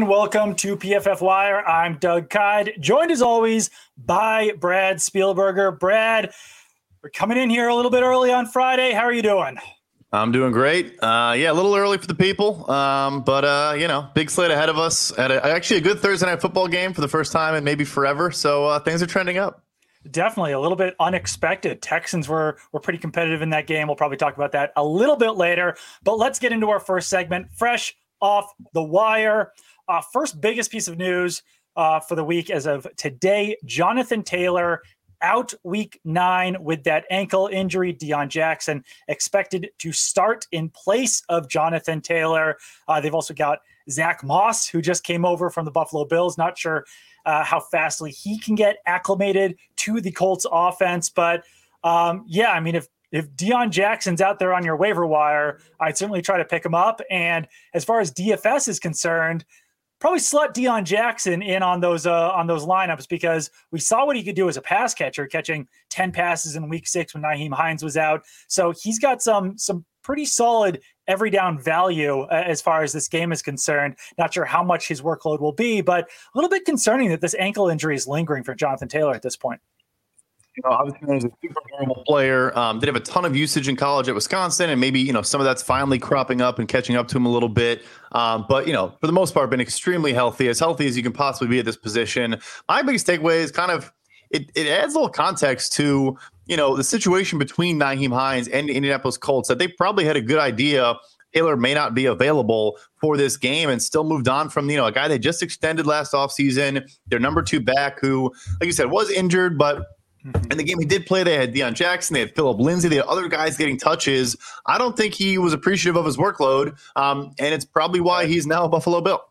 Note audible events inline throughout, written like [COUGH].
and welcome to PFF Wire. I'm Doug Kyed, joined as always by Brad Spielberger. Brad, we're coming in here a little bit early on Friday. How are you doing? I'm doing great. Uh, yeah, a little early for the people, um, but uh, you know, big slate ahead of us. At a, actually a good Thursday night football game for the first time and maybe forever. So uh, things are trending up. Definitely a little bit unexpected. Texans were were pretty competitive in that game. We'll probably talk about that a little bit later. But let's get into our first segment, fresh off the wire. Uh, first biggest piece of news uh, for the week as of today: Jonathan Taylor out week nine with that ankle injury. Deon Jackson expected to start in place of Jonathan Taylor. Uh, they've also got Zach Moss, who just came over from the Buffalo Bills. Not sure uh, how fastly he can get acclimated to the Colts offense, but um, yeah, I mean, if if Deon Jackson's out there on your waiver wire, I'd certainly try to pick him up. And as far as DFS is concerned, probably slot Deon Jackson in on those uh, on those lineups because we saw what he could do as a pass catcher, catching ten passes in Week Six when Nyheim Hines was out. So he's got some some pretty solid every down value uh, as far as this game is concerned. Not sure how much his workload will be, but a little bit concerning that this ankle injury is lingering for Jonathan Taylor at this point you know, obviously he was a super durable player. Um, did have a ton of usage in college at Wisconsin, and maybe you know some of that's finally cropping up and catching up to him a little bit. Um, but you know, for the most part, been extremely healthy, as healthy as you can possibly be at this position. My biggest takeaway is kind of it, it adds a little context to you know the situation between Nyheim Hines and the Indianapolis Colts that they probably had a good idea Taylor may not be available for this game and still moved on from, you know, a guy they just extended last offseason, their number two back who, like you said, was injured, but Mm-hmm. In the game he did play, they had Deon Jackson, they had Phillip Lindsay, they had other guys getting touches. I don't think he was appreciative of his workload, um, and it's probably why he's now a Buffalo Bill.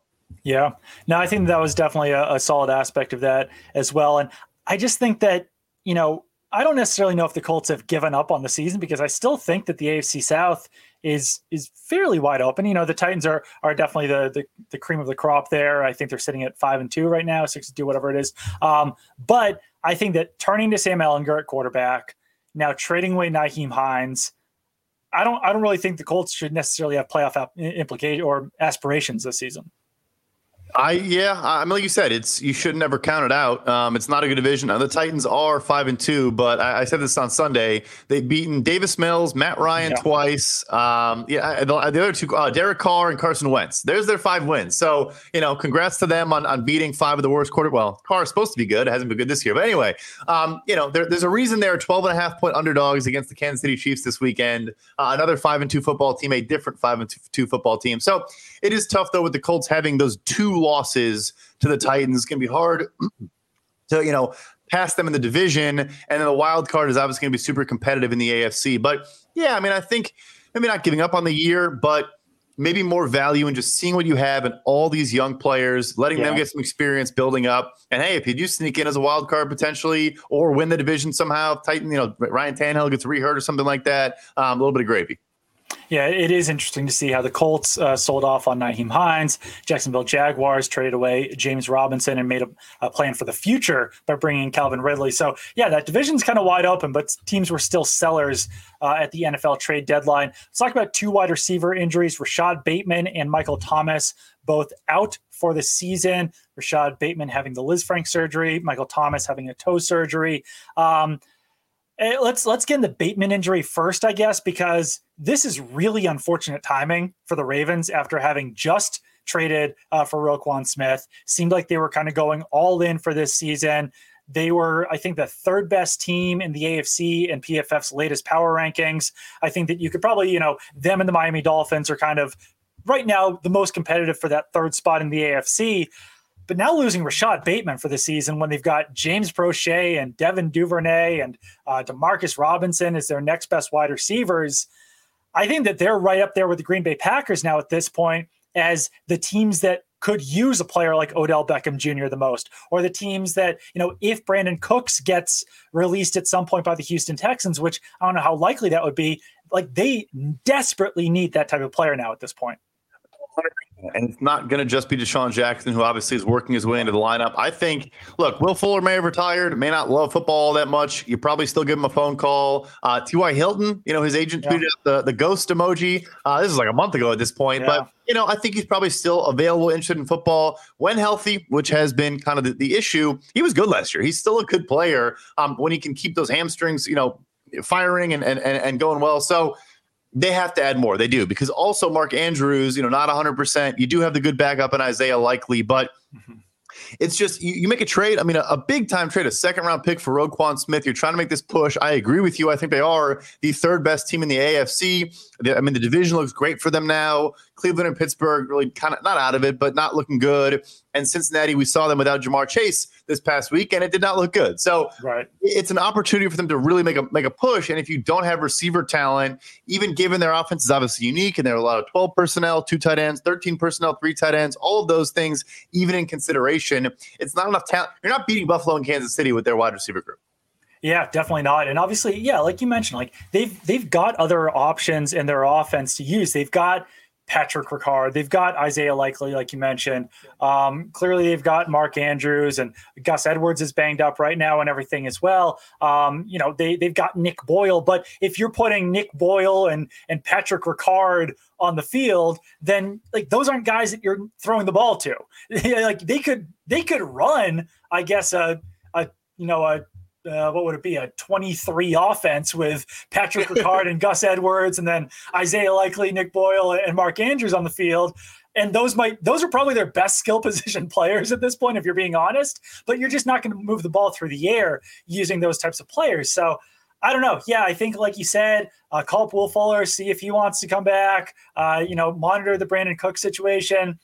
Yeah, no, I think that was definitely a, a solid aspect of that as well. And I just think that you know I don't necessarily know if the Colts have given up on the season because I still think that the AFC South is is fairly wide open. You know, the Titans are are definitely the the, the cream of the crop there. I think they're sitting at five and two right now, six and two, whatever it is. Um, but I think that turning to Sam Ehlinger at quarterback, now trading away Nyheim Hines, I don't I don't really think the Colts should necessarily have playoff implication or aspirations this season. I yeah, I mean, like you said, it's you should never count it out. Um, it's not a good division. Now, the Titans are five and two, but I, I, said this on Sunday. They've beaten Davis Mills, Matt Ryan yeah. twice. Um, yeah, the, the, other two, uh, Derek Carr and Carson Wentz. There's their five wins. So you know, congrats to them on, on beating five of the worst quarter. Well, Carr is supposed to be good. It hasn't been good this year, but anyway, um, you know, there, there's a reason they're 12 and a half point underdogs against the Kansas City Chiefs this weekend. Uh, another five and two football team, a different five and two, two football team. So it is tough though with the Colts having those two losses to the Titans. It's going to be hard to, you know, pass them in the division. And then the wild card is obviously going to be super competitive in the AFC. But yeah, I mean, I think maybe not giving up on the year, but maybe more value in just seeing what you have and all these young players, letting yeah. them get some experience building up. And hey, if you do sneak in as a wild card potentially or win the division somehow, Titan, you know, Ryan Tannehill gets rehurt or something like that, um, a little bit of gravy. Yeah, it is interesting to see how the Colts uh, sold off on Nyheim Hines. Jacksonville Jaguars traded away James Robinson and made a, a, plan for the future by bringing Calvin Ridley. So, yeah, that division's kind of wide open, but teams were still sellers uh, at the NFL trade deadline. Let's talk about two wide receiver injuries Rashod Bateman and Michael Thomas, both out for the season. Rashod Bateman having the Lisfranc surgery, Michael Thomas having a toe surgery. Um, let's let's get in the Bateman injury first, I guess, because this is really unfortunate timing for the Ravens after having just traded uh, for Roquan Smith. Seemed like they were kind of going all in for this season. They were, I think, the third best team in the AFC and PFF's latest power rankings. I think that you could probably, you know, them and the Miami Dolphins are kind of right now the most competitive for that third spot in the AFC. But now losing Rashod Bateman for the season when they've got James Proche and Devin Duvernay and uh, Demarcus Robinson as their next best wide receivers, I think that they're right up there with the Green Bay Packers now at this point as the teams that could use a player like Odell Beckham Jr. the most, or the teams that, you know, if Brandin Cooks gets released at some point by the Houston Texans, which I don't know how likely that would be, like they desperately need that type of player now at this point. And it's not going to just be DeSean Jackson, who obviously is working his way into the lineup. I think, look, Will Fuller may have retired, may not love football that much. You probably still give him a phone call. Uh, T.Y. Hilton, you know, his agent yeah. tweeted out the, the ghost emoji. Uh, this is like a month ago at this point. Yeah. But, you know, I think he's probably still available, interested in football when healthy, which has been kind of the, the issue. He was good last year. He's still a good player um, when he can keep those hamstrings, you know, firing and, and, and going well. So, they have to add more. They do because also Mark Andrews, you know, not 100%. You do have the good backup in Isaiah Likely, but mm-hmm. it's just you, you, make a trade. I mean, a, a, big time trade, a second round pick for Roquan Smith. You're trying to make this push. I agree with you. I think they are the third best team in the AFC. I mean, the division looks great for them now. Cleveland and Pittsburgh really kind of not out of it, but not looking good. And Cincinnati, we saw them without Ja'Marr Chase this past week, and it did not look good. So right. it's an opportunity for them to really make a make a push. And if you don't have receiver talent, even given their offense is obviously unique, and there are a lot of 12 personnel, two tight ends, 13 personnel, three tight ends, all of those things, even in consideration, it's not enough talent. You're not beating Buffalo and Kansas City with their wide receiver group. Yeah, definitely not. And obviously, yeah, like you mentioned, like they've they've got other options in their offense to use. They've got Patrick Ricard. They've got Isaiah Likely, like you mentioned. Um, clearly, they've got Mark Andrews and Gus Edwards is banged up right now and everything as well. Um, you know, they they've got Nick Boyle, but if you're putting Nick Boyle and and Patrick Ricard on the field, then like those aren't guys that you're throwing the ball to. [LAUGHS] like they could they could run, I guess a a you know a uh, what would it be a 23 offense with Patrick [LAUGHS] Ricard and Gus Edwards and then Isaiah Likely, Nick Boyle and Mark Andrews on the field and those might those are probably their best skill [LAUGHS] position players at this point if you're being honest but you're just not going to move the ball through the air using those types of players so I don't know. Yeah, I think, like you said, uh, call up Will Fuller, see if he wants to come back. Uh, you know, monitor the Brandin Cook situation.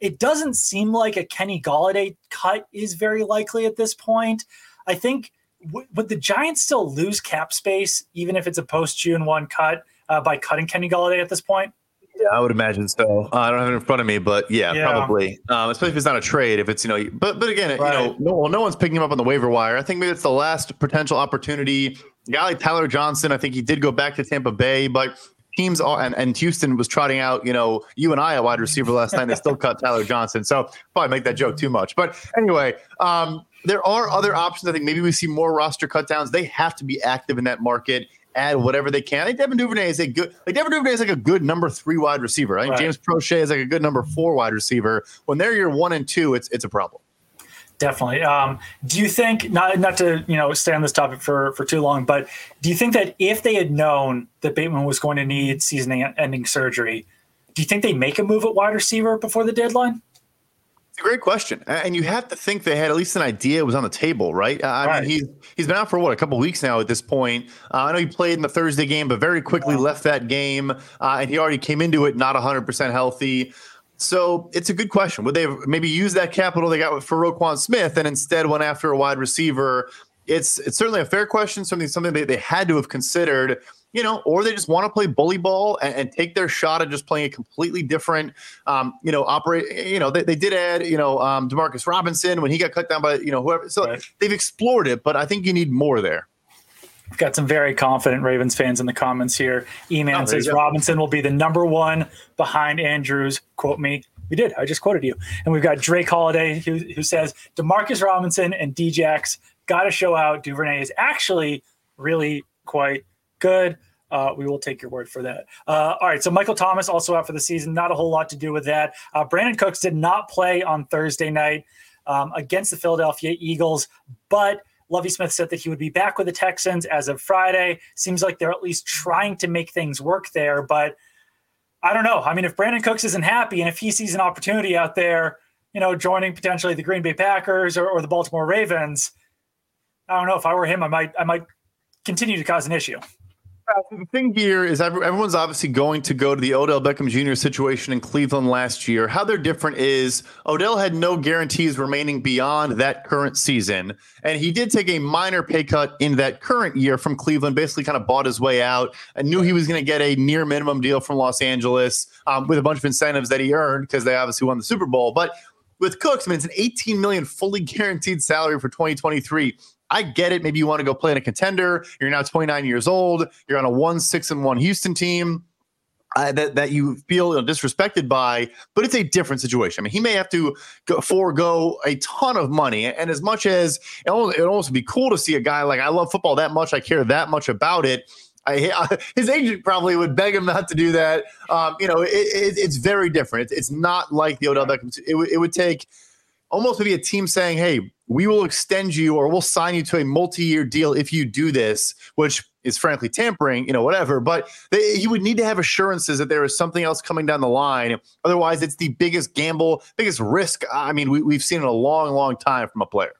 It doesn't seem like a Kenny Golladay cut is very likely at this point. I think would the Giants still lose cap space even if it's a post June one cut uh, by cutting Kenny Golladay at this point? Yeah, I would imagine so. Uh, I don't have it in front of me, but yeah, yeah. probably. Um, especially if it's not a trade. If it's you know, but but again, right. you know, no, well, no one's picking him up on the waiver wire. I think maybe it's the last potential opportunity. A guy like Tyler Johnson, I think he did go back to Tampa Bay, but teams are, and, and Houston was trotting out, you know, you and I a wide receiver last night. They still [LAUGHS] cut Tyler Johnson. So probably make that joke too much. But anyway, um, there are other options. I think maybe we see more roster cutdowns. They have to be active in that market, add whatever they can. I think Devin Duvernay is a good like Devin Duvernay is like a good number three wide receiver. I think right. James Proche is like a good number four wide receiver. When they're your one and two, it's it's a problem. Definitely. Um, do you think not not to you know stay on this topic for for too long, but do you think that if they had known that Bateman was going to need season-ending surgery, do you think they make a move at wide receiver before the deadline? It's a great question, and you have to think they had at least an idea it was on the table, right? I right. mean, he's he's been out for what a couple weeks now at this point. Uh, I know he played in the Thursday game, but very quickly left that game, uh, and he already came into it not 100 percent healthy. So it's a good question. Would they have maybe use that capital they got for Roquan Smith and instead went after a wide receiver? It's it's certainly a fair question, something something they, they had to have considered you know, or they just want to play bully ball and, and, take their shot at just playing a completely different, um, you know, operate. You know, they, they did add, you know, um, Demarcus Robinson when he got cut down by, you know, whoever. So right. they've explored it, but I think you need more there. We've got some very confident Ravens fans in the comments here. E-Man oh, says Robinson will be the number one behind Andrews. Quote me. We did. I just quoted you. And we've got Drake Holiday who, who says Demarcus Robinson and Djax got to show out. Duvernay is actually really quite good. Uh, we will take your word for that. Uh, all right. So Michael Thomas also out for the season. Not a whole lot to do with that. Uh, Brandin Cooks did not play on Thursday night um, against the Philadelphia Eagles, but Lovie Smith said that he would be back with the Texans as of Friday. Seems like they're at least trying to make things work there, but I don't know. I mean, if Brandin Cooks isn't happy and if he sees an opportunity out there, you know, joining potentially the Green Bay Packers or, or the Baltimore Ravens, I don't know. If I were him, I might I might continue to cause an issue. The thing here is everyone's obviously going to go to the Odell Beckham Jr. situation in Cleveland last year. How they're different is Odell had no guarantees remaining beyond that current season. And he did take a minor pay cut in that current year from Cleveland, basically kind of bought his way out and knew he was going to get a near minimum deal from Los Angeles um, with a bunch of incentives that he earned because they obviously won the Super Bowl. But with Cooks, I mean, it's an 18 million fully guaranteed salary for 2023. I get it. Maybe you want to go play in a contender. You're now 29 years old. You're on a one six and one Houston team. uh, that that you feel you know, disrespected by, but it's a different situation. I mean, he may have to go, forego a ton of money, and as much as it would almost be cool to see a guy like I love football that much, I care that much about it. [LAUGHS] I, his agent probably would beg him not to do that. Um, you know, it, it, it's very different. It's, it's, not like the Odell Beckham. It, it would take almost maybe a team saying, "Hey, we will extend you or we'll sign you to a multi-year deal if you do this," which is frankly tampering, you know, whatever. But they, he would need to have assurances that there is something else coming down the line. Otherwise, it's the biggest gamble, biggest risk. I mean, we, we've seen in a long, long time from a player.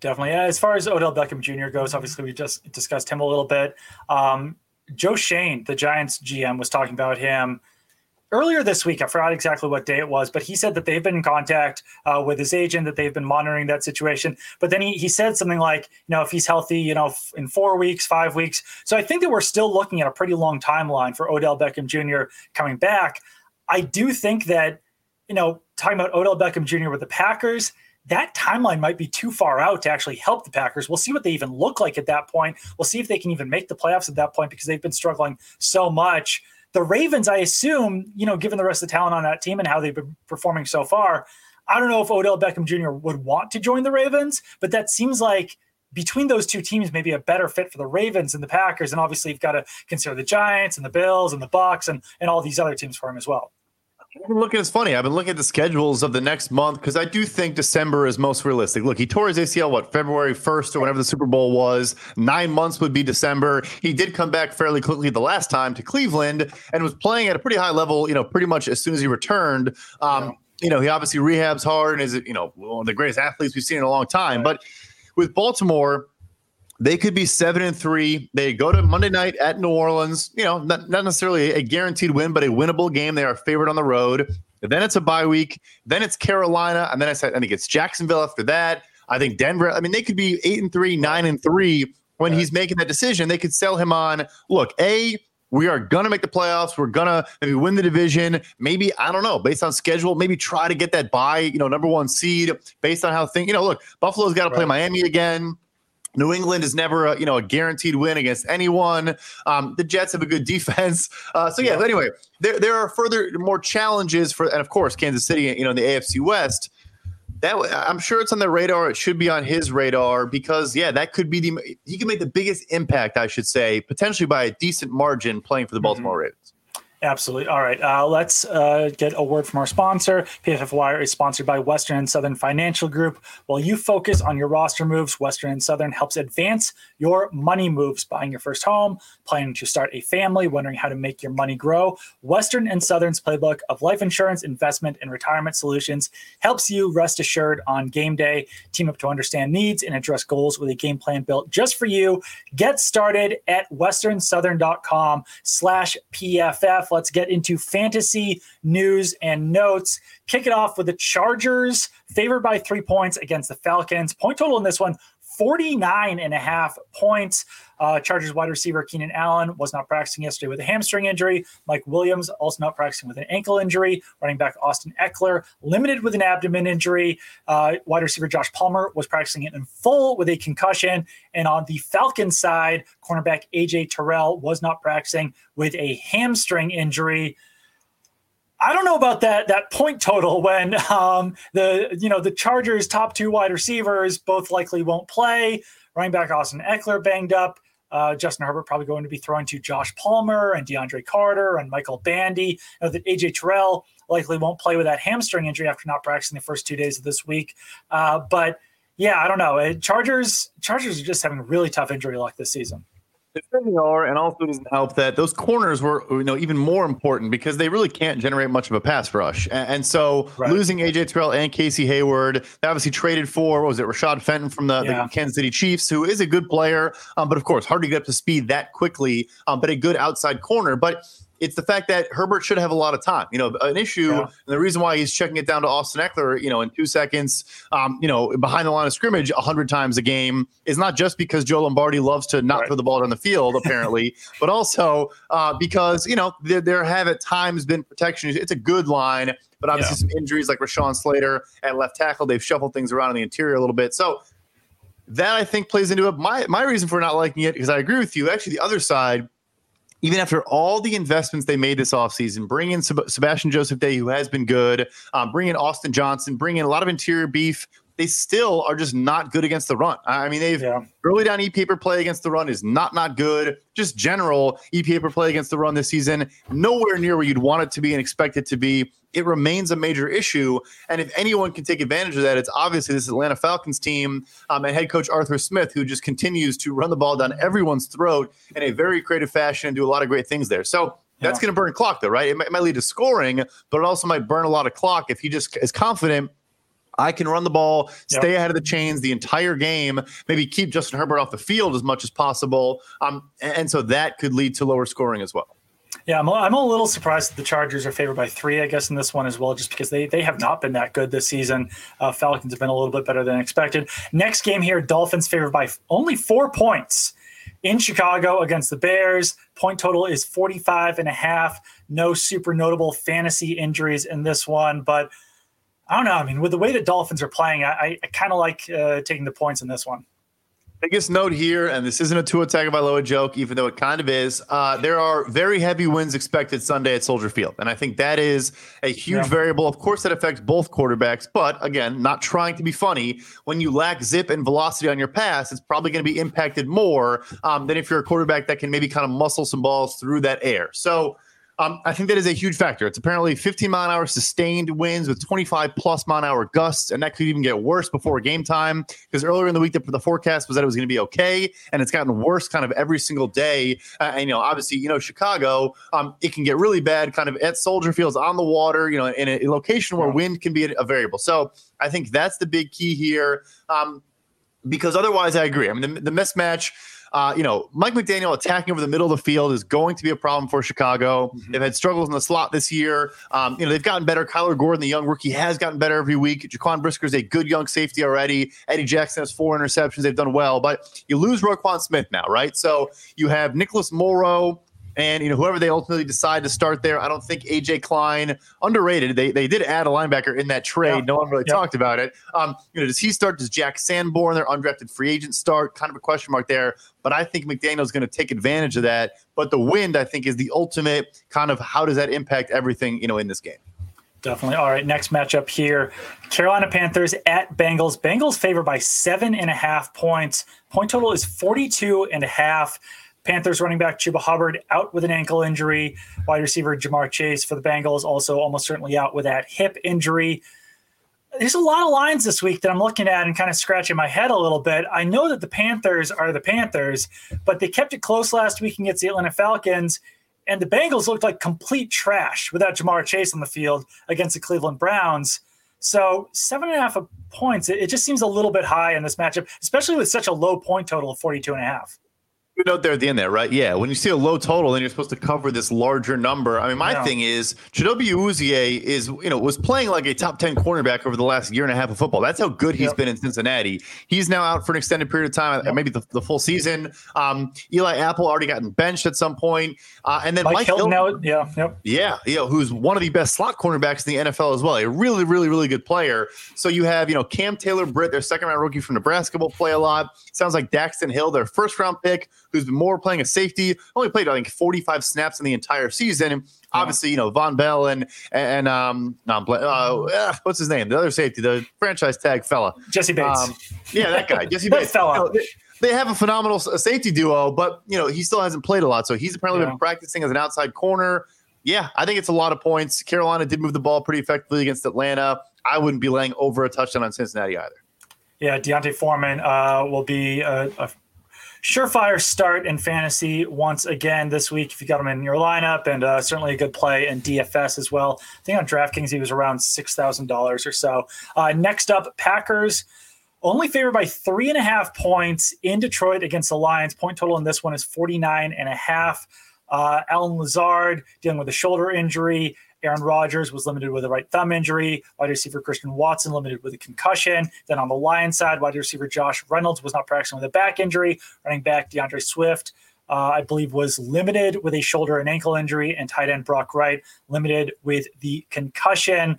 Definitely. As far as Odell Beckham Jr. goes, obviously we just discussed him a little bit. Um, Joe Schoen, the Giants GM, was talking about him earlier this week. I forgot exactly what day it was, but he said that they've been in contact uh, with his agent, that they've been monitoring that situation. But then he, he said something like, you know, if he's healthy, you know, f- in four weeks, five weeks. So I think that we're still looking at a pretty long timeline for Odell Beckham Jr. coming back. I do think that, you know, talking about Odell Beckham Jr. with the Packers, that timeline might be too far out to actually help the Packers. We'll see what they even look like at that point. We'll see if they can even make the playoffs at that point because they've been struggling so much. The Ravens, I assume, you know, given the rest of the talent on that team and how they've been performing so far, I don't know if Odell Beckham Jr. would want to join the Ravens, but that seems like between those two teams, maybe a better fit for the Ravens and the Packers. And obviously, you've got to consider the Giants and the Bills and the Bucks and, and all these other teams for him as well. I've been looking. It's funny. I've been looking at the schedules of the next month because I do think December is most realistic. Look, he tore his ACL what February first or whenever the Super Bowl was. Nine months would be December. He did come back fairly quickly the last time to Cleveland and was playing at a pretty high level. You know, pretty much as soon as he returned. Um, yeah. You know, he obviously rehabs hard and is you know one of the greatest athletes we've seen in a long time. But with Baltimore, they could be seven and three. They go to Monday night at New Orleans. You know, not, not necessarily a guaranteed win, but a winnable game. They are favored on the road. Then it's a bye week. Then it's Carolina, and then I said I think it's Jacksonville after that. I think Denver. I mean, they could be eight and three, nine and three when he's making that decision. They could sell him on. Look, a we are going to make the playoffs. We're going to maybe win the division. Maybe, I don't know, based on schedule, maybe try to get that bye, you know, number one seed based on how things, you know, look, Buffalo's got to right. play Miami again. New England is never a, you know a guaranteed win against anyone. Um, the Jets have a good [LAUGHS] defense. Uh, so yeah, yeah. anyway, there there are further more challenges for, and of course Kansas City, you know, in the AFC West. That I'm sure it's on the radar. It should be on his radar because yeah, that could be the he can make the biggest impact, I should say, potentially by a decent margin playing for the Baltimore mm-hmm. Ravens. Absolutely. All right. Uh, let's uh, get a word from our sponsor. PFF Wire is sponsored by Western and Southern Financial Group. While you focus on your roster moves, Western and Southern helps advance your money moves. Buying your first home, planning to start a family, wondering how to make your money grow. Western and Southern's playbook of life insurance, investment, and retirement solutions helps you rest assured on game day. Team up to understand needs and address goals with a game plan built just for you. Get started at westernsouthern.com slash PFF. Let's get into fantasy news and notes. Kick it off with the Chargers favored by three points against the Falcons. Point total in this one 49 and a half points. Uh, Chargers wide receiver Keenan Allen was not practicing yesterday with a hamstring injury. Mike Williams also not practicing with an ankle injury. Running back Austin Ekeler limited with an abdomen injury. Uh, wide receiver Josh Palmer was practicing it in full with a concussion. And on the Falcons side, cornerback AJ Terrell was not practicing with a hamstring injury. I don't know about that that point total when um, the you know the Chargers top two wide receivers both likely won't play. Running back Austin Ekeler banged up. Uh, Justin Herbert probably going to be throwing to Josh Palmer and DeAndre Carter and Michael Bandy. You know, that AJ Terrell likely won't play with that hamstring injury after not practicing the first two days of this week. Uh, but yeah, I don't know. Chargers Chargers are just having really tough injury luck this season. They certainly are, and also doesn't help that those corners were, you know, even more important because they really can't generate much of a pass rush. And, and so right. losing AJ Terrell and Casey Hayward, they obviously traded for what was it Rashad Fenton from the, yeah. the, Kansas City Chiefs, who is a good player, um, but of course hard to get up to speed that quickly, um, but a good outside corner. But it's the fact that Herbert should have a lot of time. You know, an issue, yeah. and the reason why he's checking it down to Austin Ekeler, you know, in two seconds, um, you know, behind the line of scrimmage a hundred times a game is not just because Joe Lombardi loves to not right. throw the ball down the field, apparently, [LAUGHS] but also uh, because you know there, there have at times been protection. It's a good line, but obviously yeah. some injuries like Rashawn Slater at left tackle, they've shuffled things around in the interior a little bit. So that I think plays into it. My my reason for not liking it because I agree with you. Actually, the other side even after all the investments they made this offseason, bring in Seb- Sebastian Joseph Day, who has been good, um, bring in Austin Johnson, bring in a lot of interior beef. They still are just not good against the run. I mean, they've yeah. early down EPA per play against the run is not not good. Just general EPA per play against the run this season, nowhere near where you'd want it to be and expect it to be. It remains a major issue, and if anyone can take advantage of that, it's obviously this Atlanta Falcons team um, and head coach Arthur Smith, who just continues to run the ball down everyone's throat in a very creative fashion and do a lot of great things there. So that's yeah. going to burn clock, though, right? It might, it might, lead to scoring, but it also might burn a lot of clock if he just is confident I can run the ball, stay yep. ahead of the chains the entire game, maybe keep Justin Herbert off the field as much as possible. Um, and so that could lead to lower scoring as well. Yeah, I'm a, I'm a little surprised that the Chargers are favored by three, I guess, in this one as well, just because they, they have not been that good this season. Uh, Falcons have been a little bit better than expected. Next game here, Dolphins favored by only four points in Chicago against the Bears. Point total is 45 and a half. No super notable fantasy injuries in this one, but – I don't know. I mean, with the way the Dolphins are playing, I, I kind of like uh, taking the points in this one. Biggest note here, and this isn't a Tua Tagovailoa joke, even though it kind of is. Uh, there are very heavy winds expected Sunday at Soldier Field, and I think that is a huge yeah. variable. Of course, that affects both quarterbacks, but again, not trying to be funny. When you lack zip and velocity on your pass, it's probably going to be impacted more um, than if you're a quarterback that can maybe kind of muscle some balls through that air. So um, I think that is a huge factor. It's apparently 15 mile an hour sustained winds with 25 plus mile an hour gusts, and that could even get worse before game time. Because earlier in the week, the, the forecast was that it was going to be okay, and it's gotten worse kind of every single day. Uh, and you know, obviously, you know, Chicago, um, it can get really bad, kind of at Soldier Fields on the water, you know, in a, a location where wind can be a, a, variable. So I think that's the big key here. Um, because otherwise, I agree. I mean, the, the mismatch uh, you know, Mike McDaniel attacking over the middle of the field is going to be a problem for Chicago. Mm-hmm. They've had struggles in the slot this year. Um, you know, they've gotten better. Kyler Gordon, the young rookie, has gotten better every week. Jaquan Brisker is a good young safety already. Eddie Jackson has four interceptions. They've done well, but you lose Roquan Smith now, right? So you have Nicholas Morrow and you know whoever they ultimately decide to start there. I don't think AJ Klein underrated. They they did add a linebacker in that trade. Yeah. No one really talked about it. Um, you know, does he start? Does Jack Sanborn, their undrafted free agent, start? Kind of a question mark there. But I think McDaniel's going to take advantage of that. But the wind, I think, is the ultimate kind of how does that impact everything you know in this game. Definitely. All right. Next matchup here Carolina Panthers at Bengals. Bengals favored by seven and a half points. Point total is 42 and a half. Panthers running back Chuba Hubbard out with an ankle injury. Wide receiver Ja'Marr Chase for the Bengals also almost certainly out with that hip injury. There's a lot of lines this week that I'm looking at and kind of scratching my head a little bit. I know that the Panthers are the Panthers, but they kept it close last week against the Atlanta Falcons, and the Bengals looked like complete trash without Ja'Marr Chase on the field against the Cleveland Browns. So seven and a half points, it, just seems a little bit high in this matchup, especially with such a low point total of 42 and a half note there at the end there, right? Yeah. When you see a low total, then you're supposed to cover this larger number. I mean, my yeah. thing is Chidobe Awuzie is, you know, was playing like a top 10 cornerback over the last year and a half of football. That's how good he's yep. been in Cincinnati. He's now out for an extended period of time, yep. maybe the, the, full season. Um, Eli Apple already gotten benched at some point. Uh, and then Mike, Mike Hilton, Hilton, now, yeah, yep. yeah, you know, who's one of the best slot cornerbacks in the NFL as well. A really, really, really good player. So you have, you know, Cam Taylor Britt, their second round rookie from Nebraska, will play a lot. Sounds like Daxton Hill, their first round pick, who's been more playing a safety, only played I think 45 snaps in the entire season. And obviously, you know Vonn Bell and and um, uh, uh, what's his name, the other safety, the franchise tag fella, Jessie Bates. Um, yeah, that guy, Jessie [LAUGHS] Bates. fella. You know, they, they, have a phenomenal safety duo, but you know he still hasn't played a lot, so he's apparently yeah. been practicing as an outside corner. Yeah, I think it's a lot of points. Carolina did move the ball pretty effectively against Atlanta. I wouldn't be laying over a touchdown on Cincinnati either. Yeah, D'Onta Foreman uh, will be a, a, surefire start in fantasy once again this week if you got him in your lineup, and uh, certainly a good play in DFS as well. I think on DraftKings he was around six thousand dollars or so. Uh, next up, Packers. Only favored by three and a half points in Detroit against the Lions. Point total in this one is 49 and a half. Uh, Allen Lazard dealing with a shoulder injury. Aaron Rodgers was limited with a right thumb injury. Wide receiver Christian Watson limited with a concussion. Then on the Lions side, wide receiver Josh Reynolds was not practicing with a back injury. Running back DeAndre Swift, uh, I believe, was limited with a shoulder and ankle injury. And tight end Brock Wright limited with the concussion.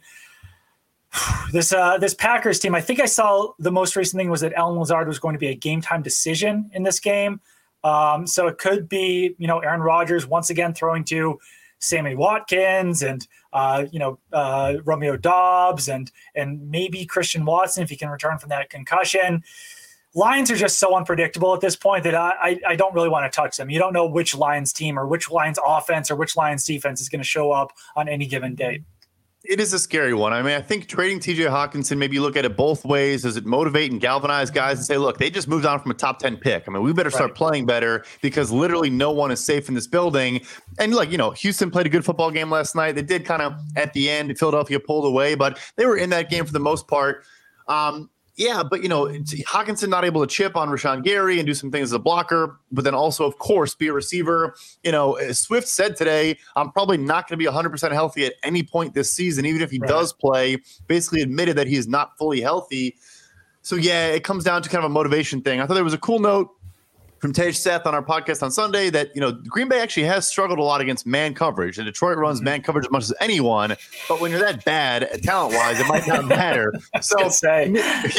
[SIGHS] This uh, this Packers team, I think I saw the most recent thing was that Allen Lazard was going to be a game time decision in this game. Um, so it could be, you know, Aaron Rodgers once again throwing to Sammy Watkins and uh, you know uh, Romeo Doubs and and maybe Christian Watson if he can return from that concussion. Lions are just so unpredictable at this point that I, I, I don't really want to touch them. You don't know which Lions team or which Lions offense or which Lions defense is going to show up on any given day it is a scary one. I mean, I think trading TJ Hockenson, maybe you look at it both ways. Does it motivate and galvanize guys and say, look, they just moved on from a top 10 pick? I mean, we better right. start playing better because literally no one is safe in this building. And like, you know, Houston played a good football game last night. They did kind of at the end, Philadelphia pulled away, but they were in that game for the most part. Um, yeah, but you know, Hockenson not able to chip on Rashan Gary and do some things as a blocker, but then also, of course, be a receiver. You know, Swift said today, I'm probably not going to be 100% healthy at any point this season, even if he right. does play. Basically, admitted that he is not fully healthy. So yeah, it comes down to kind of a motivation thing. I thought there was a cool note from Tej Seth on our podcast on Sunday that you know Green Bay actually has struggled a lot against man coverage, and Detroit runs mm-hmm. man coverage as much as anyone. But when you're that bad talent wise, it might not matter. [LAUGHS] so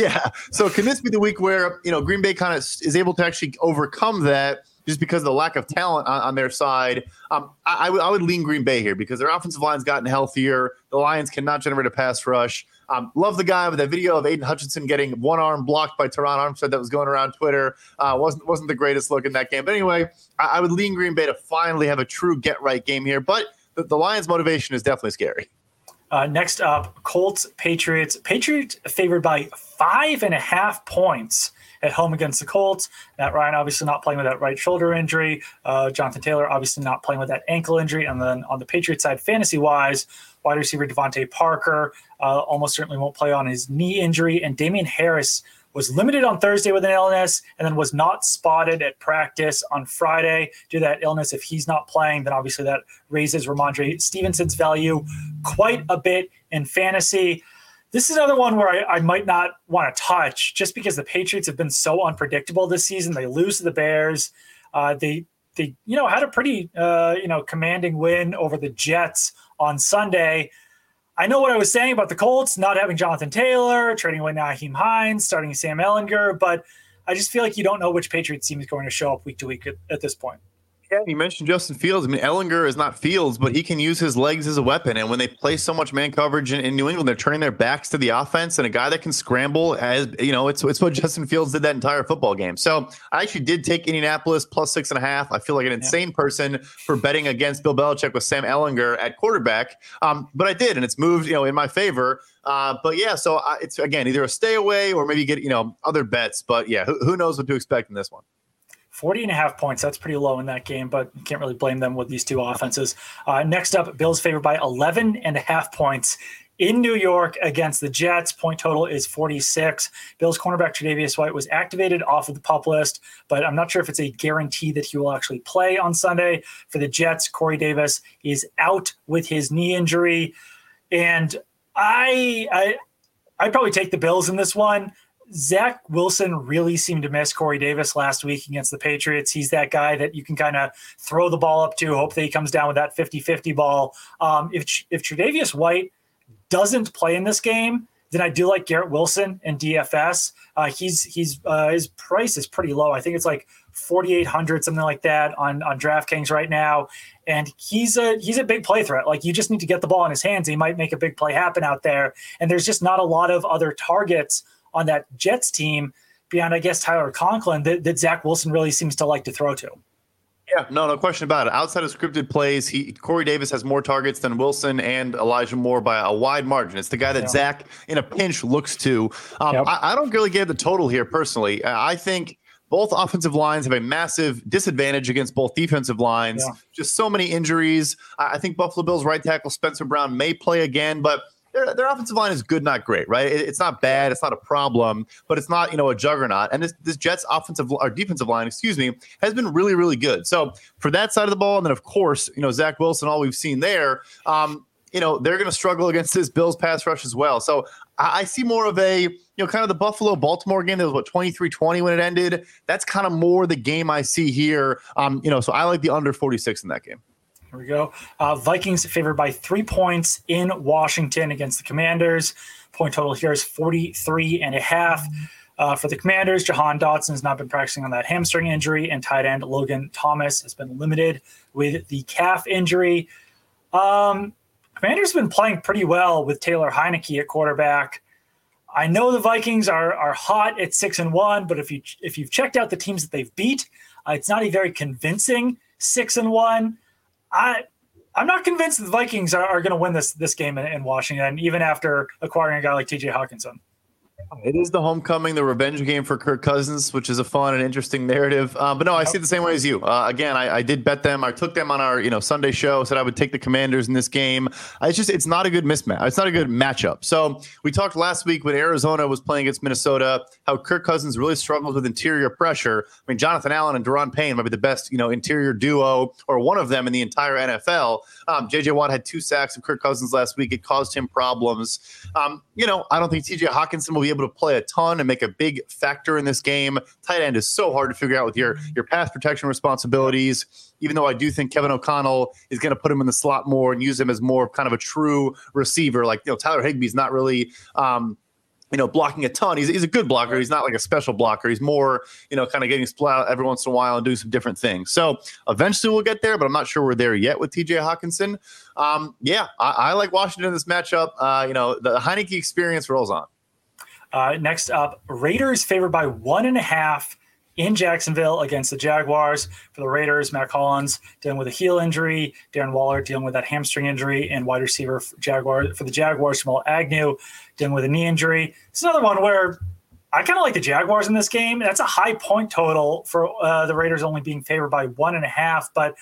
yeah, so can this be the week where you know Green Bay kind of is able to actually overcome that? Just because of the lack of talent on, on their side, um, I, I, w- I would lean Green Bay here because their offensive line's gotten healthier. The Lions cannot generate a pass rush. Um, love the guy with that video of Aidan Hutchinson getting one arm blocked by Terron Armstead that was going around Twitter. Uh, wasn't wasn't the greatest look in that game. But anyway, I, I would lean Green Bay to finally have a true get right game here. But the, the Lions' motivation is definitely scary. Uh, next up, Colts Patriots. Patriots favored by five and a half points at home against the Colts. Matt Ryan obviously not playing with that right shoulder injury. Uh, Jonathan Taylor obviously not playing with that ankle injury. And then on the Patriots side, fantasy wise, wide receiver DeVante Parker uh, almost certainly won't play on his knee injury. And Damien Harris was limited on Thursday with an illness and then was not spotted at practice on Friday due to that illness. If he's not playing, then obviously that raises Rhamondre Stevenson's value quite a bit in fantasy. This is another one where I, I might not want to touch just because the Patriots have been so unpredictable this season. They lose to the Bears. Uh, they they you know had a pretty uh, you know commanding win over the Jets on Sunday. I know what I was saying about the Colts not having Jonathan Taylor, trading away Nyheim Hines, starting Sam Ehlinger, but I just feel like you don't know which Patriots team is going to show up week to week at, at this point. Yeah, you mentioned Justin Fields. I mean, Ehlinger is not Fields, but he can use his legs as a weapon. And when they play so much man coverage in, in, New England, they're turning their backs to the offense. And a guy that can scramble, as you know, it's it's what [LAUGHS] Justin Fields did that entire football game. So I actually did take Indianapolis plus six and a half. I feel like an insane yeah. person for betting against Bill Belichick with Sam Ehlinger at quarterback, um, but I did, and it's moved, you know, in my favor. Uh, but yeah, so uh, it's again either a stay away or maybe get you know other bets. But yeah, who, who knows what to expect in this one. 40 and a half points. That's pretty low in that game, but you can't really blame them with these two offenses. Uh, next up, Bills favored by 11 and a half points in New York against the Jets. Point total is 46. Bills cornerback Tre'Davious White was activated off of the pup list, but I'm not sure if it's a guarantee that he will actually play on Sunday. For the Jets, Corey Davis is out with his knee injury. And I, I I'd probably take the Bills in this one. Zach Wilson really seemed to miss Corey Davis last week against the Patriots. He's that guy that you can kind of throw the ball up to, hope that he comes down with that 50 50 ball. Um, if, if Tre'Davious White doesn't play in this game, then I do like Garrett Wilson and DFS. Uh, he's he's uh, his price is pretty low. I think it's like 4800 something like that on on DraftKings right now and he's a he's a big play threat like you just need to get the ball in his hands he might make a big play happen out there and there's just not a lot of other targets on that Jets team beyond, I guess, Tyler Conklin that, that Zach Wilson really seems to like to throw to. Yeah, no, no question about it. Outside of scripted plays, he Corey Davis has more targets than Wilson and Elijah Moore by a wide margin. It's the guy that yeah. Zach in a pinch looks to. Um, yep. I, I, don't really get the total here personally. I think both offensive lines have a massive disadvantage against both defensive lines. Yeah. Just so many injuries. I, I think Buffalo Bills right tackle Spencer Brown may play again, but their, their offensive line is good, not great, right? It, it's not bad, it's not a problem, but it's not you know a juggernaut. And this this Jets offensive or defensive line, excuse me, has been really really good. So for that side of the ball, and then of course you know Zach Wilson, all we've seen there. Um, you know they're going to struggle against this Bills pass rush as well. So I, see more of a you know kind of the Buffalo Baltimore game that was what 23-20 when it ended. That's kind of more the game I see here. Um, you know, so I like the under 46 in that game. Here we go. Uh, Vikings favored by three points in Washington against the Commanders. Point total here is 43 and a half. Uh, for the Commanders, Jahan Dotson has not been practicing on that hamstring injury, and tight end Logan Thomas has been limited with the calf injury. Um, Commanders have been playing pretty well with Taylor Heinicke at quarterback. I know the Vikings are are hot at six and one, but if you if you've checked out the teams that they've beat, uh, it's not a very convincing six and one. I I'm not convinced the Vikings are, are going to win this this game in, in Washington, even after acquiring a guy like T.J. Hockenson. It is the homecoming, the revenge game for Kirk Cousins, which is a fun and interesting narrative. Uh, but no, I see it the same way as you. Uh, again, I, I, did bet them. I took them on our you know Sunday show. Said I would take the Commanders in this game. It's just it's not a good mismatch. It's not a good matchup. So we talked last week when Arizona was playing against Minnesota, how Kirk Cousins really struggles with interior pressure. I mean, Jonathan Allen and Daron Payne might be the best you know interior duo or one of them in the entire NFL. Um, JJ Watt had two sacks of Kirk Cousins last week. It caused him problems. Um, you know, I don't think TJ Hockenson will be able to play a ton and make a big factor in this game. Tight end is so hard to figure out with your your pass protection responsibilities. Even though I do think Kevin O'Connell is going to put him in the slot more and use him as more kind of a true receiver. Like you know, Tyler Higbee's not really. Um, you know, blocking a ton. He's, he's a good blocker. He's not like a special blocker. He's more, you know, kind of getting split out every once in a while and doing some different things. So eventually we'll get there, but I'm not sure we're there yet with TJ Hockenson. Um, yeah, I, I, like Washington in this matchup. Uh, you know, the Heinicke experience rolls on. Uh, next up, Raiders favored by one and a half in Jacksonville against the Jaguars. For the Raiders, Mack Hollins dealing with a heel injury, Darren Waller dealing with that hamstring injury, and wide receiver for Jaguar for the Jaguars, Jamal Agnew dealing with a knee injury. It's another one where I kind of like the Jaguars in this game. That's a high point total for uh, the Raiders only being favored by one and a half. But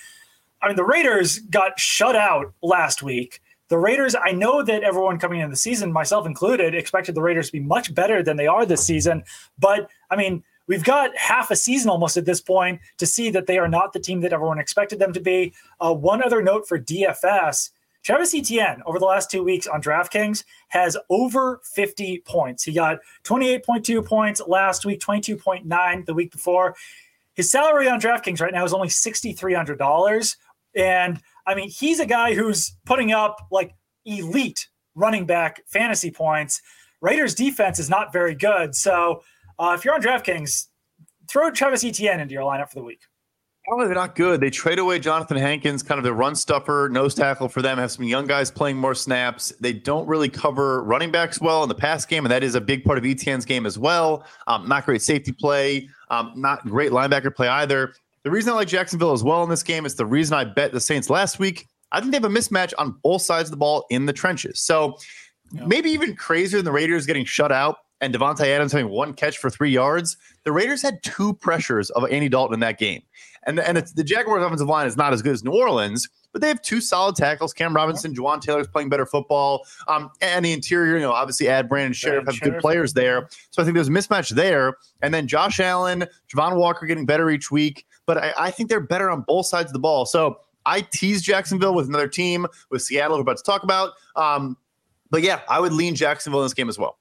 I mean, the Raiders got shut out last week. The Raiders, I know that everyone coming into the season, myself included, expected the Raiders to be much better than they are this season. But I mean, we've got half a season almost at this point to see that they are not the team that everyone expected them to be. Uh, one other note for DFS. Travis Etienne over the last two weeks on DraftKings has over 50 points. He got 28.2 points last week, 22.9 the week before. His salary on DraftKings right now is only $6,300. And I mean, he's a guy who's putting up like elite running back fantasy points. Raiders defense is not very good. So uh, if you're on DraftKings, throw Travis Etienne into your lineup for the week. Oh, they're not good. They trade away Jonathan Hankins, kind of the run stuffer, nose tackle for them. Have some young guys playing more snaps. They don't really cover running backs well in the pass game, and that is a big part of Etienne's game as well. Um, not great safety play, um, not great linebacker play either. The reason I like Jacksonville as well in this game is the reason I bet the Saints last week. I think they have a mismatch on both sides of the ball in the trenches. So yeah. maybe even crazier than the Raiders getting shut out and Davante Adams having one catch for three yards. The Raiders had two pressures of Andy Dalton in that game. And, and the Jaguars offensive line is not as good as New Orleans, but they have two solid tackles. Cam Robinson, Jawaan Taylor's playing better football. Um, and the interior, you know, obviously add Brandon Scherff, have Scherff. good players there. So I think there's a mismatch there. And then Josh Allen, Travon Walker getting better each week but I, I think they're better on both sides of the ball. So I tease Jacksonville with another team with Seattle, we're about to talk about. Um, but yeah, I would lean Jacksonville in this game as well.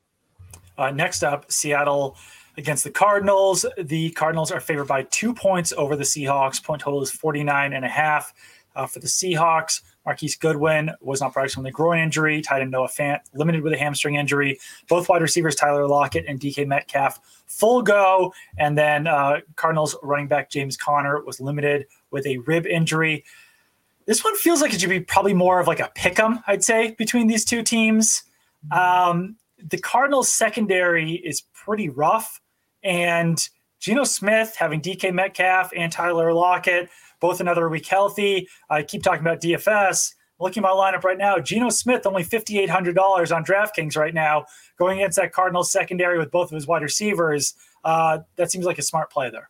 Uh, next up, Seattle against the Cardinals. The Cardinals are favored by two points over the Seahawks. Point total is 49 and a half uh, for the Seahawks. Marquise Goodwin was not practicing with a groin injury. Tight end Noah Fant limited with a hamstring injury. Both wide receivers Tyler Lockett and DK Metcalf full go, and then uh, Cardinals running back James Conner was limited with a rib injury. This one feels like it should be probably more of like a pick 'em, I'd say, between these two teams. Um, the Cardinals secondary is pretty rough, and Geno Smith having DK Metcalf and Tyler Lockett both another week healthy. I keep talking about DFS. Looking at my lineup right now, Geno Smith only fifty eight hundred dollars on DraftKings right now, going against that Cardinals secondary with both of his wide receivers. Uh, that seems like a smart play there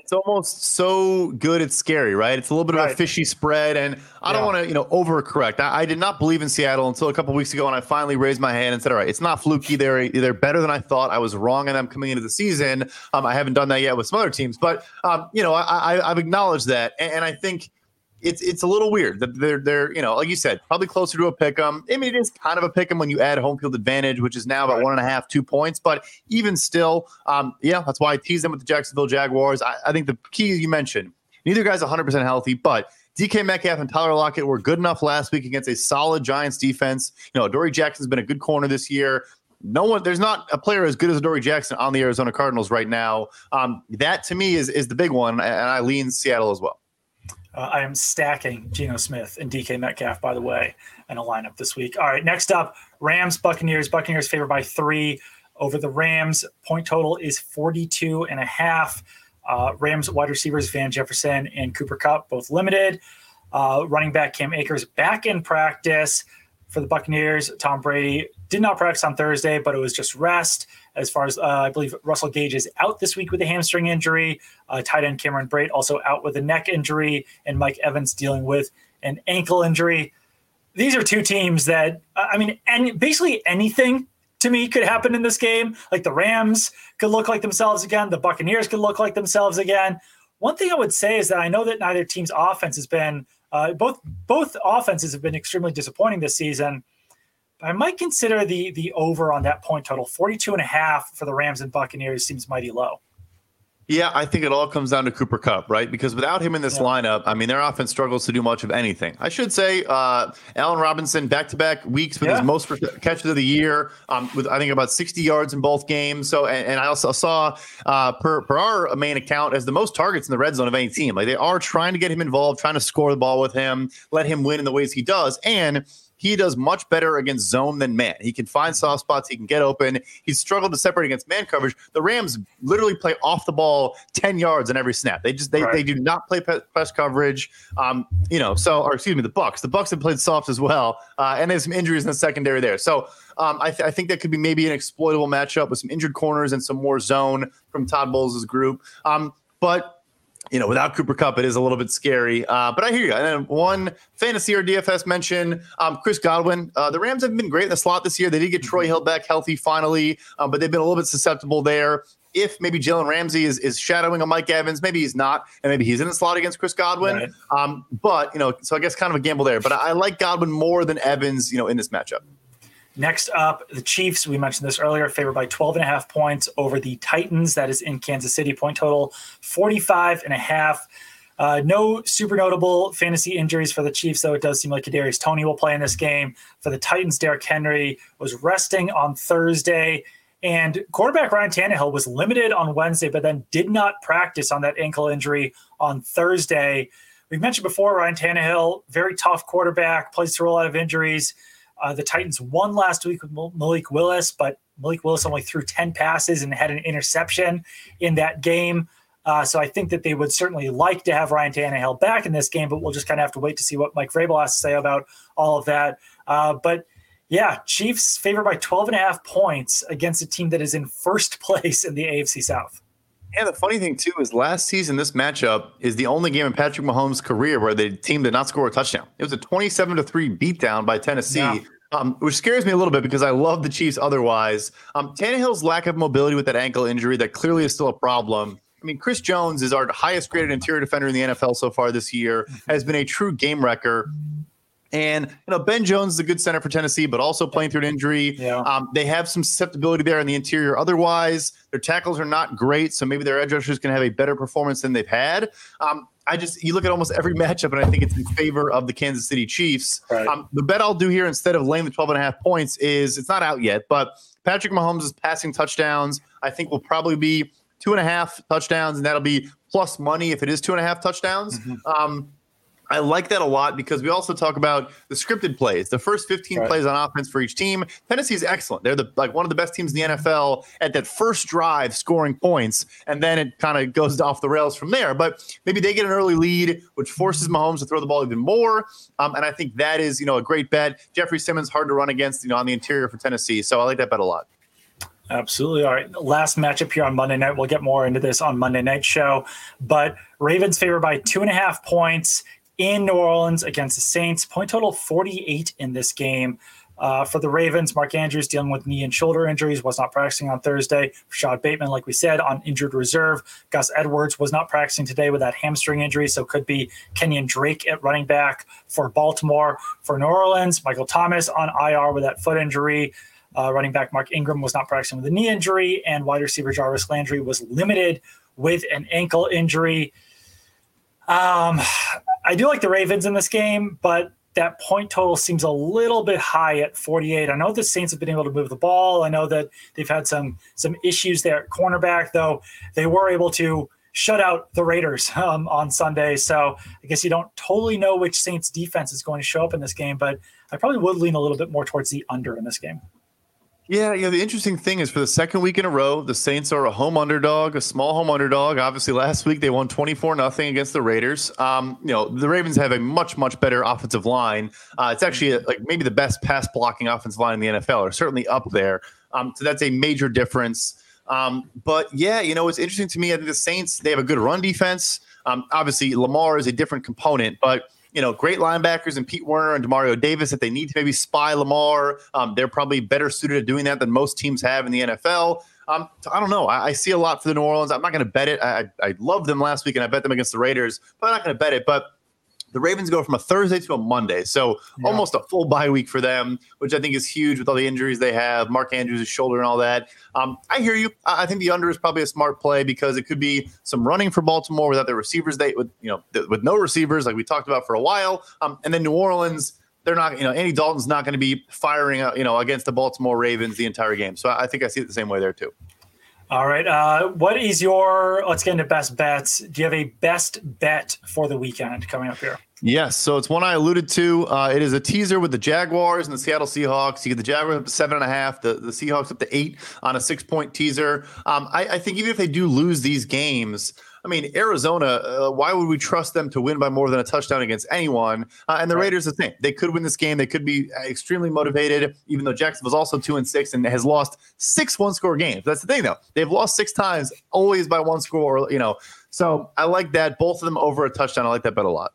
it's almost so good it's scary, right? It's a little bit right. of a fishy spread, and I don't want to, you know, overcorrect. I, I, did not believe in Seattle until a couple weeks ago, and I finally raised my hand and said, "All right, it's not fluky. They're they're better than I thought. I was wrong and I'm coming into the season. Um, I haven't done that yet with some other teams, but um, you know, I, I, have acknowledged that, and, and I think." It's it's a little weird that they're they're you know like you said probably closer to a pick 'em. I mean it is kind of a pick 'em when you add home field advantage, which is now about right. one and a half two points. But even still, um, yeah, that's why I tease them with the Jacksonville Jaguars. I, I think the key you mentioned, neither guy's 100 percent healthy, but DK Metcalf and Tyler Lockett were good enough last week against a solid Giants defense. You know, Dory Jackson's been a good corner this year no one, there's not a player as good as Dory Jackson on the Arizona Cardinals right now. Um, that to me is is the big one, and I lean Seattle as well. Uh, I am stacking Geno Smith and DK Metcalf, by the way, in a lineup this week. All right, next up, Rams Buccaneers. Buccaneers favored by three over the Rams. Point total is 42 and a half. Uh, Rams wide receivers Van Jefferson and Cooper Kupp, both limited. Uh, running back Cam Akers back in practice for the Buccaneers. Tom Brady did not practice on Thursday, but it was just rest. As far as uh, I believe, Russell Gage is out this week with a hamstring injury. Uh, tight end Cameron Brate also out with a neck injury, and Mike Evans dealing with an ankle injury. These are two teams that I mean, and basically anything to me could happen in this game. Like the Rams could look like themselves again, the Buccaneers could look like themselves again. One thing I would say is that I know that neither team's offense has been uh, both both offenses have been extremely disappointing this season. I might consider the the over on that point total. 42 and a half for the Rams and Buccaneers seems mighty low. Yeah, I think it all comes down to Cooper Kupp, right? Because without him in this yeah. lineup, I mean, their offense struggles to do much of anything. I should say, uh, Allen Robinson back to back weeks with yeah. his most catches of the year, um, with I think about 60 yards in both games. So, and, and I also saw uh, per, per our main account as the most targets in the red zone of any team. Like they are trying to get him involved, trying to score the ball with him, let him win in the ways he does, and he does much better against zone than man. He can find soft spots. He can get open. He's struggled to separate against man coverage. The Rams literally play off the ball 10 yards on every snap. They just, they, right. they do not play press coverage. Um, you know, so, or excuse me, the Bucks, the Bucks have played soft as well. Uh, and there's some injuries in the secondary there. So, um, I, th- I, think that could be maybe an exploitable matchup with some injured corners and some more zone from Todd Bowles' group. Um, but you know, without Cooper Kupp, it is a little bit scary. Uh, but I hear you. And then one fantasy or DFS mention, um, Chris Godwin. Uh, the Rams have been great in the slot this year. They did get Troy Hill back healthy finally, um, but they've been a little bit susceptible there. If maybe Jalen Ramsey is, is shadowing a Mike Evans, maybe he's not, and maybe he's in the slot against Chris Godwin. Right. Um, but you know, so I guess kind of a gamble there. But I, I like Godwin more than Evans, you know, in this matchup. Next up, the Chiefs, we mentioned this earlier, favored by 12 and a half points over the Titans. That is in Kansas City. Point total 45 and a half. Uh, no super notable fantasy injuries for the Chiefs, though it does seem like Kadarius Toney will play in this game. For the Titans, Derrick Henry was resting on Thursday, and quarterback Ryan Tannehill was limited on Wednesday, but then did not practice on that ankle injury on Thursday. We've mentioned before Ryan Tannehill, very tough quarterback, plays through a lot of injuries. Uh, the Titans won last week with Malik Willis, but Malik Willis only threw 10 passes and had an interception in that game. Uh, so I think that they would certainly like to have Ryan Tannehill back in this game, but we'll just kind of have to wait to see what Mike Vrabel has to say about all of that. Uh, but yeah, Chiefs favored by 12 and a half points against a team that is in first [LAUGHS] place in the AFC South. Yeah, the funny thing too is last season this matchup is the only game in Patrick Mahomes' career where the team did not score a touchdown. It was a 27 to 3 beatdown by Tennessee. Yeah. Um, which scares me a little bit because I love the Chiefs otherwise. Um, Tannehill's lack of mobility with that ankle injury that clearly is still a problem. I mean, Chris Jones is our highest graded interior defender in the NFL so far this year, has been a true game wrecker. And you know, Ben Jones is a good center for Tennessee, but also playing through an injury. Yeah. Um, they have some susceptibility there in the interior. Otherwise, their tackles are not great, so maybe their edge rushers can have a better performance than they've had. Um, I just you look at almost every [LAUGHS] matchup, and I think it's in favor of the Kansas City Chiefs. Right. Um, the bet I'll do here instead of laying the 12 and a half points is it's not out yet, but Patrick Mahomes' passing touchdowns, I think will probably be two and a half touchdowns, and that'll be plus money if it is two and a half touchdowns. Mm-hmm. Um, I like that a lot because we also talk about the scripted plays, the first 15 right. plays on offense for each team. Tennessee is excellent. They're the like one of the best teams in the NFL at that first drive scoring points, and then it kind of goes [LAUGHS] off the rails from there. But maybe they get an early lead, which forces Mahomes to throw the ball even more. Um, and I think that is, you know, a great bet. Jeffrey Simmons hard to run against, you know, on the interior for Tennessee. So I like that bet a lot. Absolutely. All right. Last matchup here on Monday night. We'll get more into this on Monday night show. But Ravens favored by two and a half points in New Orleans against the Saints. Point total 48 in this game. Uh, for the Ravens, Mark Andrews dealing with knee and shoulder injuries, was not practicing on Thursday. Rashod Bateman, like we said, on injured reserve. Gus Edwards was not practicing today with that hamstring injury, so could be Kenyan Drake at running back for Baltimore. For New Orleans, Michael Thomas on IR with that foot injury. Uh, running back Mark Ingram was not practicing with a knee injury, and wide receiver Jarvis Landry was limited with an ankle injury. Um, I do like the Ravens in this game, but that point total seems a little bit high at 48. I know the Saints have been able to move the ball. I know that they've had some some issues there at cornerback, though they were able to shut out the Raiders [LAUGHS] um, on Sunday. So I guess you don't totally know which Saints defense is going to show up in this game, but I probably would lean a little bit more towards the under in this game. Yeah, yeah. The interesting thing is for the second week in a row, the Saints are a home underdog, a small home underdog. Obviously, last week they won 24 nothing against the Raiders. Um, you know, the Ravens have a much, much better offensive line. Uh, it's actually a, like maybe the best pass blocking offensive line in the NFL, or certainly up there. Um, so that's a major difference. Um, but yeah, you know, it's interesting to me. I think the Saints, they have a good run defense. Um, obviously, Lamar is a different component, but you know, great linebackers and Pete Werner and Demario Davis. If they need to maybe spy Lamar, um, they're probably better suited at doing that than most teams have in the NFL. Um, I don't know. I, I, see a lot for the New Orleans. I'm not going to bet it. I, I love them last week and I bet them against the Raiders, but I'm not going to bet it. But the Ravens go from a Thursday to a Monday, so yeah. almost a full bye week for them, which I think is huge with all the injuries they have. Mark Andrews' shoulder and all that. Um, I hear you. I think the under is probably a smart play because it could be some running for Baltimore without their receivers. They with you know with no receivers like we talked about for a while, um, and then New Orleans. They're not, you know, Andy Dalton's not going to be firing, uh, you know, against the Baltimore Ravens the entire game. So I think I see it the same way there too. All right. Uh, what is your? Let's get into best bets. Do you have a best bet for the weekend coming up here? Yes, so it's one I alluded to. Uh, it is a teaser with the Jaguars and the Seattle Seahawks. You get the Jaguars up to seven and a half, the, the Seahawks up to eight on a six point teaser. Um, I, I, think even if they do lose these games, I mean, Arizona, uh, why would we trust them to win by more than a touchdown against anyone? Uh, and the right. Raiders, the same. They could win this game. They could be extremely motivated, even though Jacksonville's also two and six and has lost six one score games. That's the thing, though. They've lost six times, always by one score, or, you know. So I like that. Both of them over a touchdown. I like that bet a lot.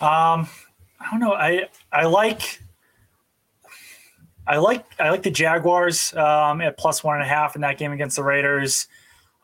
Um, I don't know. I I like I like I like the Jaguars um, at plus one and a half in that game against the Raiders.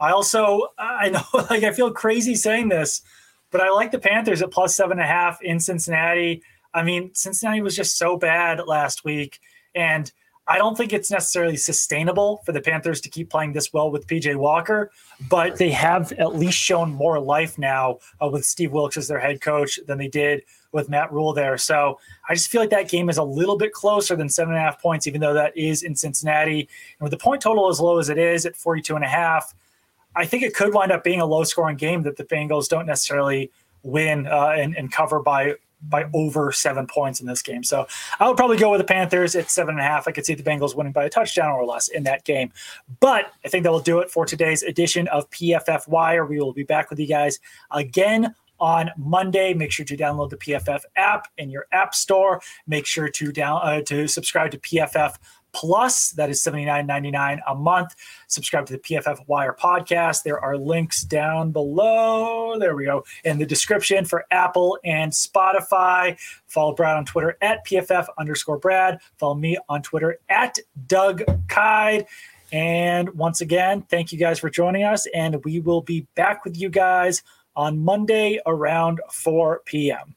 I also I know [LAUGHS] like I feel crazy saying this, but I like the Panthers at plus seven and a half in Cincinnati. I mean, Cincinnati was just so bad last week, and I don't think it's necessarily sustainable for the Panthers to keep playing this well with PJ Walker, but they have at least shown more life now uh, with Steve Wilks as their head coach than they did with Matt Rhule there. So I just feel like that game is a little bit closer than seven and a half points, even though that is in Cincinnati. And with the point total as low as it is at 42 and a half, I think it could wind up being a low scoring game that the Bengals don't necessarily win uh, and, and cover by by over seven points in this game. So I would probably go with the Panthers at seven and a half. I could see the Bengals winning by a touchdown or less in that game. But I think that will do it for today's edition of PFF Wire. We will be back with you guys again on Monday. Make sure to download the PFF app in your app store. Make sure to down uh, to subscribe to PFF Plus. That is $79.99 a month. Subscribe to the PFF Wire podcast. There are links down below. There we go. In the description for Apple and Spotify. Follow Brad on Twitter at PFF underscore Brad. Follow me on Twitter at Doug Kyed. And once again, thank you guys for joining us. And we will be back with you guys on Monday around 4 p.m.